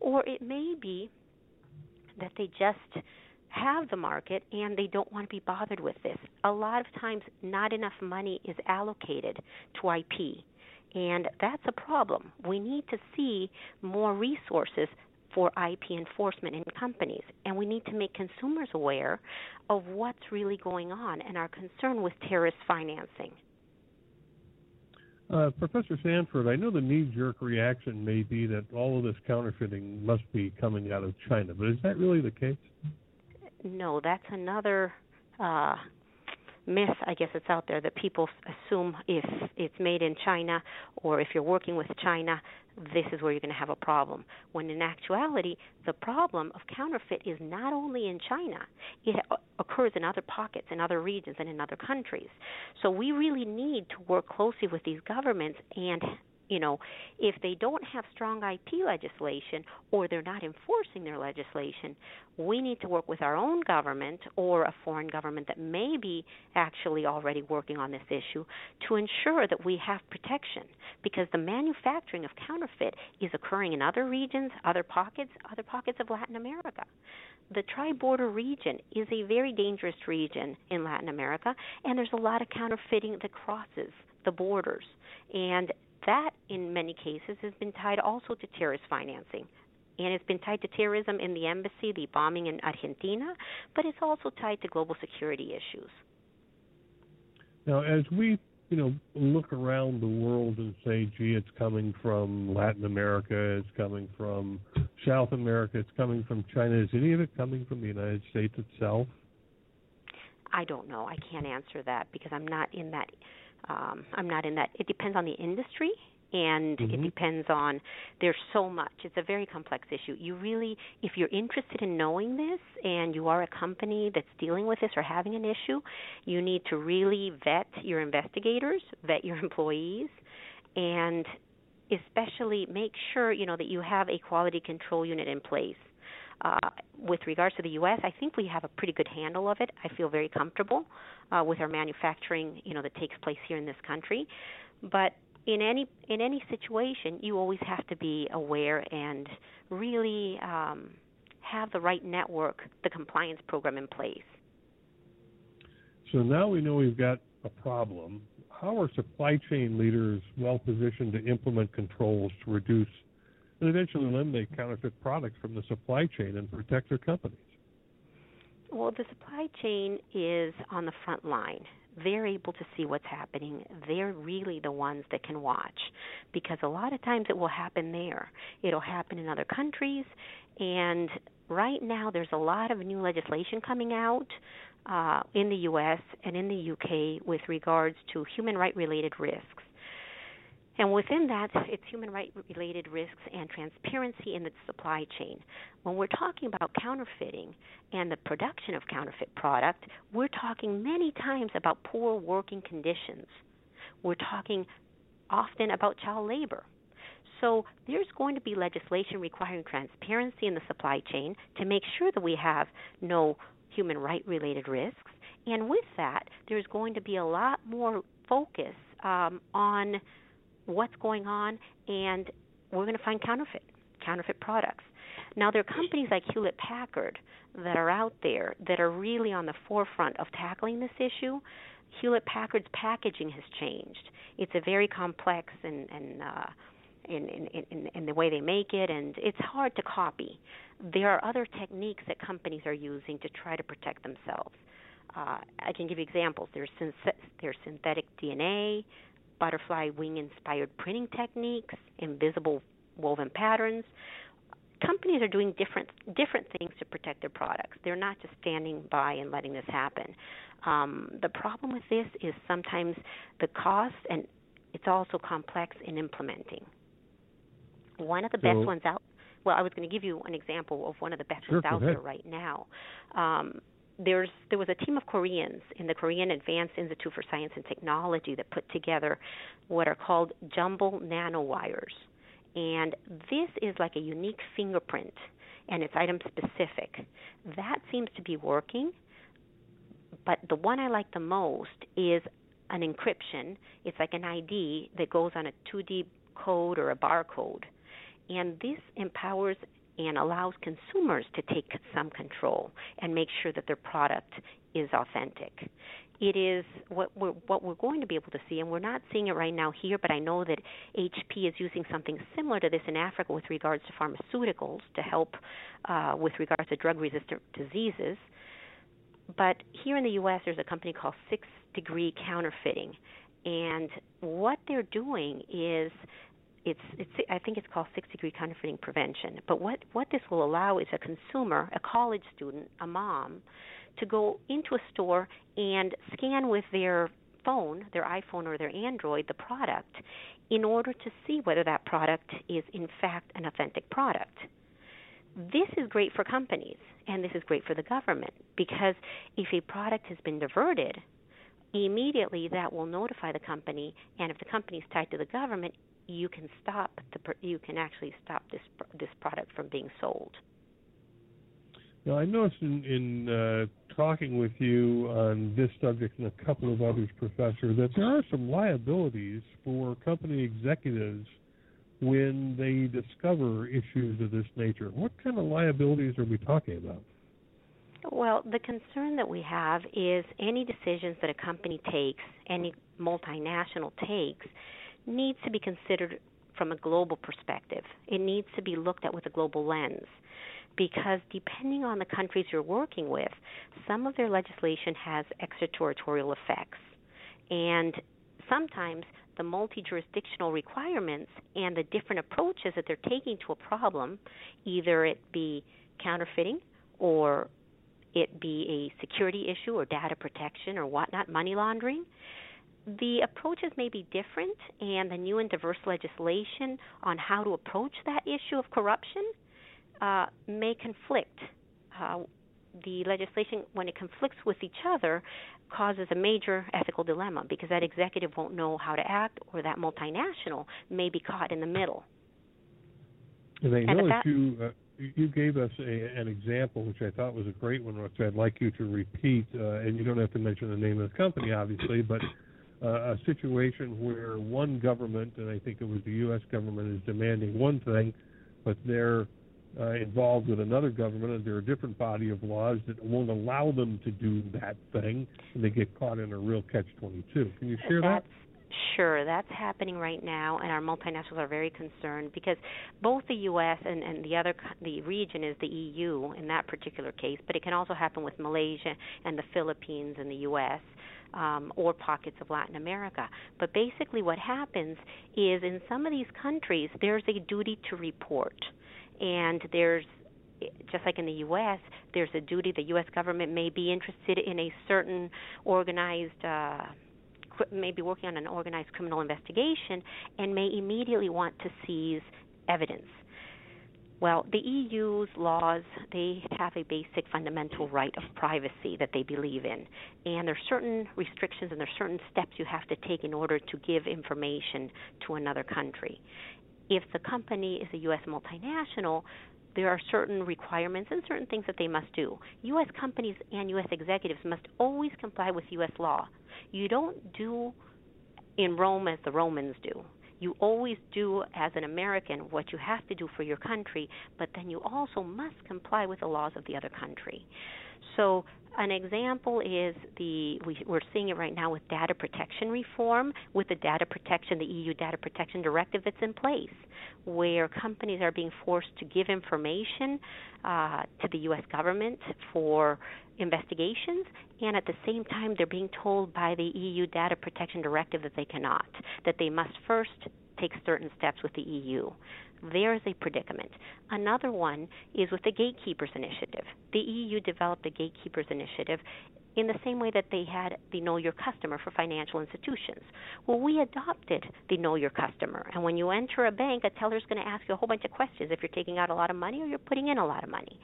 or it may be that they just have the market and they don't want to be bothered with this. A lot of times, not enough money is allocated to IP. And that's a problem. We need to see more resources for IP enforcement in companies. And we need to make consumers aware of what's really going on and our concern with terrorist financing. Uh, Professor Sanford, I know the knee jerk reaction may be that all of this counterfeiting must be coming out of China, but is that really the case? No, that's another uh, myth, I guess it's out there that people assume if it's made in China or if you're working with China, this is where you're going to have a problem. When in actuality, the problem of counterfeit is not only in China, it occurs in other pockets, in other regions, and in other countries. So we really need to work closely with these governments and you know, if they don't have strong IP legislation or they're not enforcing their legislation, we need to work with our own government or a foreign government that may be actually already working on this issue to ensure that we have protection because the manufacturing of counterfeit is occurring in other regions, other pockets, other pockets of Latin America. The tri-border region is a very dangerous region in Latin America and there's a lot of counterfeiting that crosses the borders. And that, in many cases, has been tied also to terrorist financing. And it's been tied to terrorism in the embassy, the bombing in Argentina, but it's also tied to global security issues. Now, as we you know, look around the world and say, gee, it's coming from Latin America, it's coming from South America, it's coming from China. Is any of it coming from the United States itself? I don't know. I can't answer that because I'm not in that. Um, I'm not in that. It depends on the industry and mm-hmm. it depends on there's so much it's a very complex issue you really if you're interested in knowing this and you are a company that's dealing with this or having an issue you need to really vet your investigators vet your employees and especially make sure you know that you have a quality control unit in place uh, with regards to the U.S., I think we have a pretty good handle of it. I feel very comfortable uh, with our manufacturing, you know, that takes place here in this country. But in any in any situation, you always have to be aware and really um, have the right network, the compliance program in place. So now we know we've got a problem. How are supply chain leaders well positioned to implement controls to reduce and eventually eliminate counterfeit products from the supply chain and protect their companies? Well, the supply chain is on the front line they're able to see what's happening. They're really the ones that can watch because a lot of times it will happen there. It'll happen in other countries and right now there's a lot of new legislation coming out uh, in the US and in the UK with regards to human right related risks. And within that, it's human right related risks and transparency in the supply chain. When we're talking about counterfeiting and the production of counterfeit product, we're talking many times about poor working conditions. We're talking often about child labor. So there's going to be legislation requiring transparency in the supply chain to make sure that we have no human right related risks. And with that, there's going to be a lot more focus um, on what's going on, and we're going to find counterfeit counterfeit products. Now there are companies like Hewlett Packard that are out there that are really on the forefront of tackling this issue. Hewlett Packard's packaging has changed. It's a very complex and and uh, in, in, in, in the way they make it, and it's hard to copy. There are other techniques that companies are using to try to protect themselves. Uh, I can give you examples. There's, synth- there's synthetic DNA, butterfly wing inspired printing techniques, invisible woven patterns. Companies are doing different different things to protect their products. They're not just standing by and letting this happen. Um, the problem with this is sometimes the cost, and it's also complex in implementing. One of the so, best ones out. Well, I was going to give you an example of one of the best sure, ones out there right now. Um, there's there was a team of Koreans in the Korean Advanced Institute for Science and Technology that put together what are called jumble nanowires. And this is like a unique fingerprint and it's item specific. That seems to be working, but the one I like the most is an encryption. It's like an ID that goes on a 2D code or a barcode. And this empowers and allows consumers to take some control and make sure that their product is authentic. It is what we're what we're going to be able to see, and we're not seeing it right now here. But I know that HP is using something similar to this in Africa with regards to pharmaceuticals to help uh, with regards to drug-resistant diseases. But here in the U.S., there's a company called Six Degree Counterfeiting, and what they're doing is it's it's I think it's called six degree counterfeiting prevention. But what what this will allow is a consumer, a college student, a mom, to go into a store and scan with their phone, their iPhone or their Android, the product, in order to see whether that product is in fact an authentic product. This is great for companies and this is great for the government because if a product has been diverted, immediately that will notify the company and if the company is tied to the government you can stop the you can actually stop this this product from being sold. Now, I noticed in, in uh, talking with you on this subject and a couple of others, Professor, that there are some liabilities for company executives when they discover issues of this nature. What kind of liabilities are we talking about? Well, the concern that we have is any decisions that a company takes, any multinational takes, needs to be considered from a global perspective. It needs to be looked at with a global lens because depending on the countries you're working with, some of their legislation has extraterritorial effects. And sometimes the multi jurisdictional requirements and the different approaches that they're taking to a problem, either it be counterfeiting or it be a security issue or data protection or whatnot, money laundering, the approaches may be different, and the new and diverse legislation on how to approach that issue of corruption uh, may conflict. Uh, the legislation, when it conflicts with each other, causes a major ethical dilemma because that executive won't know how to act, or that multinational may be caught in the middle. And I know that you uh, you gave us a, an example, which I thought was a great one, which I'd like you to repeat. Uh, and you don't have to mention the name of the company, obviously, but uh, a situation where one government, and I think it was the U.S. government, is demanding one thing, but they're uh, involved with another government under a different body of laws that won't allow them to do that thing, and they get caught in a real catch-22. Can you share that? Sure, that's happening right now, and our multinationals are very concerned because both the U.S. and, and the other the region is the EU in that particular case, but it can also happen with Malaysia and the Philippines and the U.S. Um, or pockets of Latin America. But basically, what happens is in some of these countries, there's a duty to report, and there's just like in the U.S., there's a duty. The U.S. government may be interested in a certain organized. Uh, may be working on an organized criminal investigation and may immediately want to seize evidence. Well, the EU's laws, they have a basic fundamental right of privacy that they believe in. And there are certain restrictions and there are certain steps you have to take in order to give information to another country. If the company is a U.S. multinational, there are certain requirements and certain things that they must do. U.S. companies and U.S. executives must always comply with U.S. law. You don't do in Rome as the Romans do. You always do as an American what you have to do for your country, but then you also must comply with the laws of the other country. So an example is the we, we're seeing it right now with data protection reform, with the data protection, the EU data protection directive that's in place, where companies are being forced to give information uh, to the U.S. government for investigations, and at the same time they're being told by the EU data protection directive that they cannot, that they must first take certain steps with the EU. There's a predicament. Another one is with the Gatekeepers Initiative. The EU developed the Gatekeepers Initiative in the same way that they had the Know Your Customer for financial institutions. Well, we adopted the Know Your Customer. And when you enter a bank, a teller's going to ask you a whole bunch of questions if you're taking out a lot of money or you're putting in a lot of money.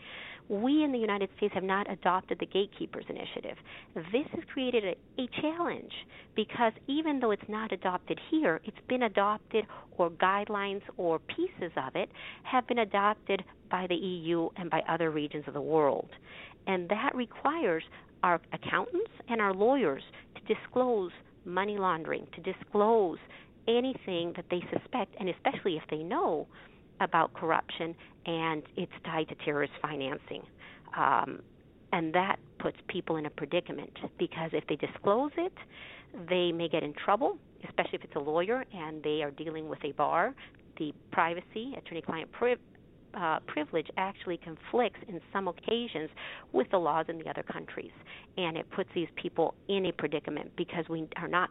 We in the United States have not adopted the Gatekeepers Initiative. This has created a, a challenge because even though it's not adopted here, it's been adopted, or guidelines or pieces of it have been adopted by the EU and by other regions of the world. And that requires our accountants and our lawyers to disclose money laundering, to disclose anything that they suspect, and especially if they know about corruption and it's tied to terrorist financing. Um, and that puts people in a predicament because if they disclose it, they may get in trouble, especially if it's a lawyer and they are dealing with a bar. The privacy, attorney client pri- uh, privilege actually conflicts in some occasions with the laws in the other countries, and it puts these people in a predicament because we are not.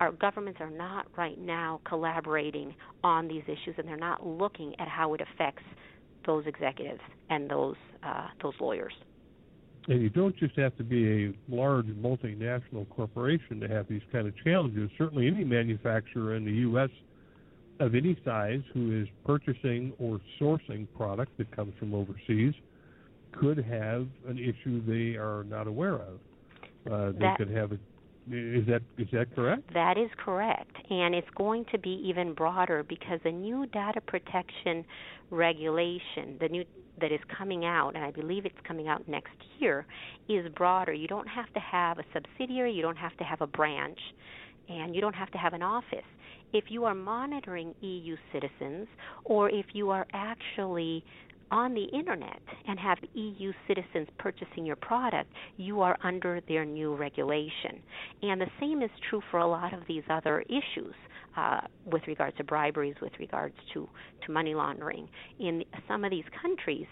Our governments are not right now collaborating on these issues, and they're not looking at how it affects those executives and those uh, those lawyers. And you don't just have to be a large multinational corporation to have these kind of challenges. Certainly, any manufacturer in the U.S of any size who is purchasing or sourcing product that comes from overseas could have an issue they are not aware of. Uh, they that, could have a is that is that correct? That is correct, and it's going to be even broader because the new data protection regulation, the new that is coming out, and I believe it's coming out next year, is broader. You don't have to have a subsidiary, you don't have to have a branch, and you don't have to have an office if you are monitoring EU citizens or if you are actually on the internet and have EU citizens purchasing your product, you are under their new regulation. And the same is true for a lot of these other issues. Uh, with regards to briberies, with regards to, to money laundering. In some of these countries,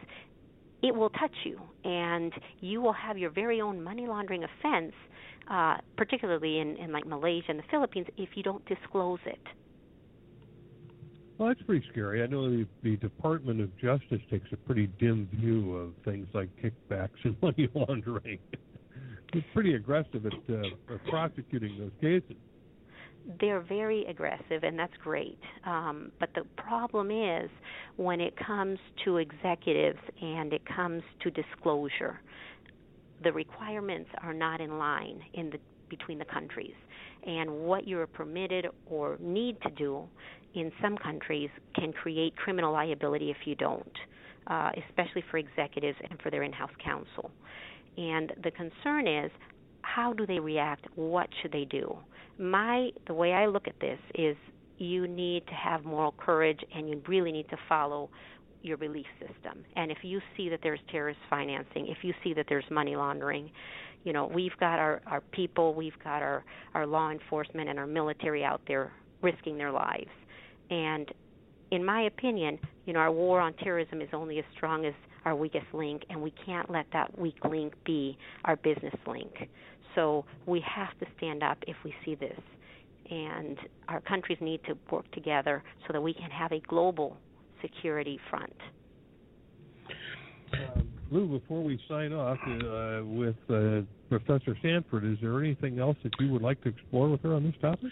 it will touch you, and you will have your very own money laundering offense, uh, particularly in, in like Malaysia and the Philippines, if you don't disclose it. Well, that's pretty scary. I know the, the Department of Justice takes a pretty dim view of things like kickbacks and money laundering. it's pretty aggressive at uh, prosecuting those cases. They're very aggressive, and that's great. Um, but the problem is when it comes to executives and it comes to disclosure, the requirements are not in line in the between the countries and what you're permitted or need to do in some countries can create criminal liability if you don't, uh, especially for executives and for their in-house counsel. And the concern is, how do they react? What should they do? My the way I look at this is you need to have moral courage and you really need to follow your belief system. And if you see that there's terrorist financing, if you see that there's money laundering, you know, we've got our, our people, we've got our, our law enforcement and our military out there risking their lives. And in my opinion, you know, our war on terrorism is only as strong as our weakest link, and we can't let that weak link be our business link. So we have to stand up if we see this. And our countries need to work together so that we can have a global security front. Uh, Lou, before we sign off uh, with uh, Professor Sanford, is there anything else that you would like to explore with her on this topic?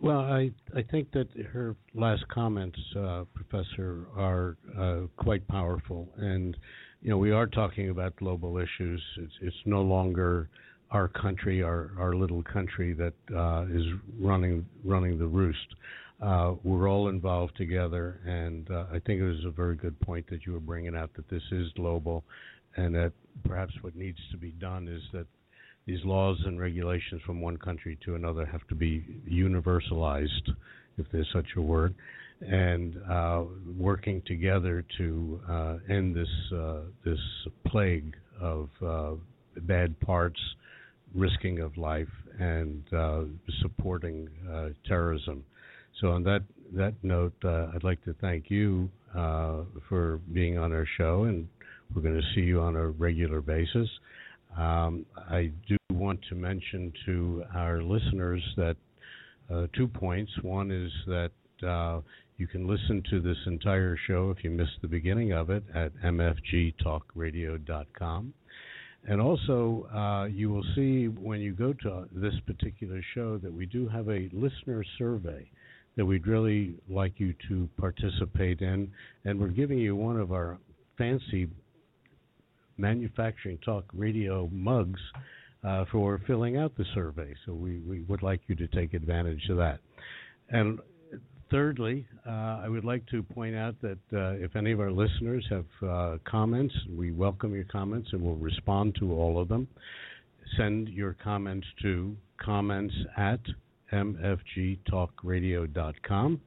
Well, I I think that her last comments, uh, Professor, are uh, quite powerful, and you know we are talking about global issues. It's it's no longer our country, our our little country that uh, is running running the roost. Uh, we're all involved together, and uh, I think it was a very good point that you were bringing out that this is global, and that perhaps what needs to be done is that these laws and regulations from one country to another have to be universalized, if there's such a word, and uh, working together to uh, end this uh, this plague of bad parts, risking of life, and uh, supporting uh, terrorism. So on that that note, I'd like to thank you for being on our show, and we're going to see you on a regular basis. Um, I do want to mention to our listeners that uh, two points. One is that uh, you can listen to this entire show if you missed the beginning of it at mfgtalkradio.com. And also, uh, you will see when you go to this particular show that we do have a listener survey that we'd really like you to participate in. And we're giving you one of our fancy Manufacturing Talk Radio mugs uh, for filling out the survey. So we, we would like you to take advantage of that. And thirdly, uh, I would like to point out that uh, if any of our listeners have uh, comments, we welcome your comments and we'll respond to all of them. Send your comments to comments at mfgtalkradio.com.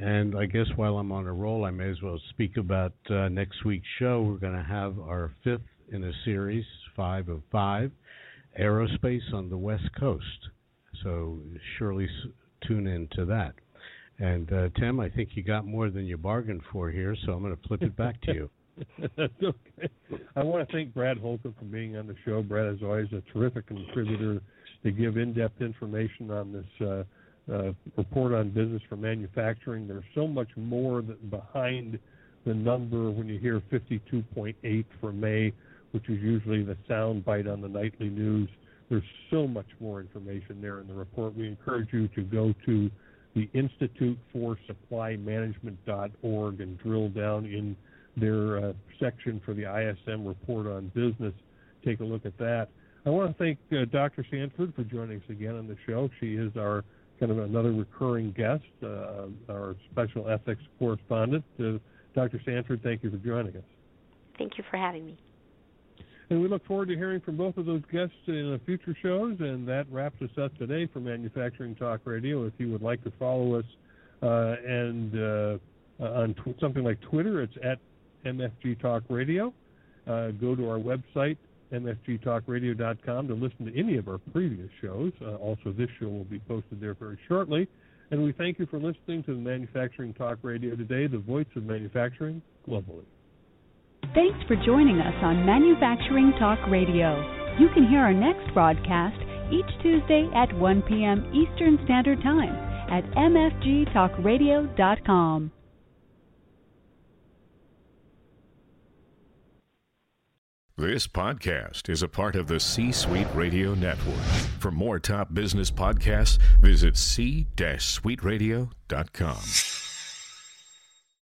And I guess while I'm on a roll, I may as well speak about uh, next week's show. We're going to have our fifth in a series, five of five, aerospace on the West Coast. So surely tune in to that. And uh, Tim, I think you got more than you bargained for here, so I'm going to flip it back to you. That's okay. I want to thank Brad Holcomb for being on the show. Brad is always a terrific contributor to give in-depth information on this uh, uh, report on business for manufacturing. There's so much more that behind the number when you hear 52.8 for May, which is usually the sound bite on the nightly news. There's so much more information there in the report. We encourage you to go to the Institute for Supply Management.org and drill down in their uh, section for the ISM report on business. Take a look at that. I want to thank uh, Dr. Sanford for joining us again on the show. She is our kind of another recurring guest, uh, our special ethics correspondent. Uh, Dr. Sanford, thank you for joining us. Thank you for having me. And we look forward to hearing from both of those guests in future shows. And that wraps us up today for Manufacturing Talk Radio. If you would like to follow us uh, and uh, on tw- something like Twitter, it's at MFG Talk Radio. Uh, go to our website, mfgtalkradio.com to listen to any of our previous shows. Uh, also, this show will be posted there very shortly. And we thank you for listening to the Manufacturing Talk Radio today, the voice of manufacturing globally. Thanks for joining us on Manufacturing Talk Radio. You can hear our next broadcast each Tuesday at 1 p.m. Eastern Standard Time at mfgtalkradio.com. This podcast is a part of the C Suite Radio Network. For more top business podcasts, visit c-suiteradio.com.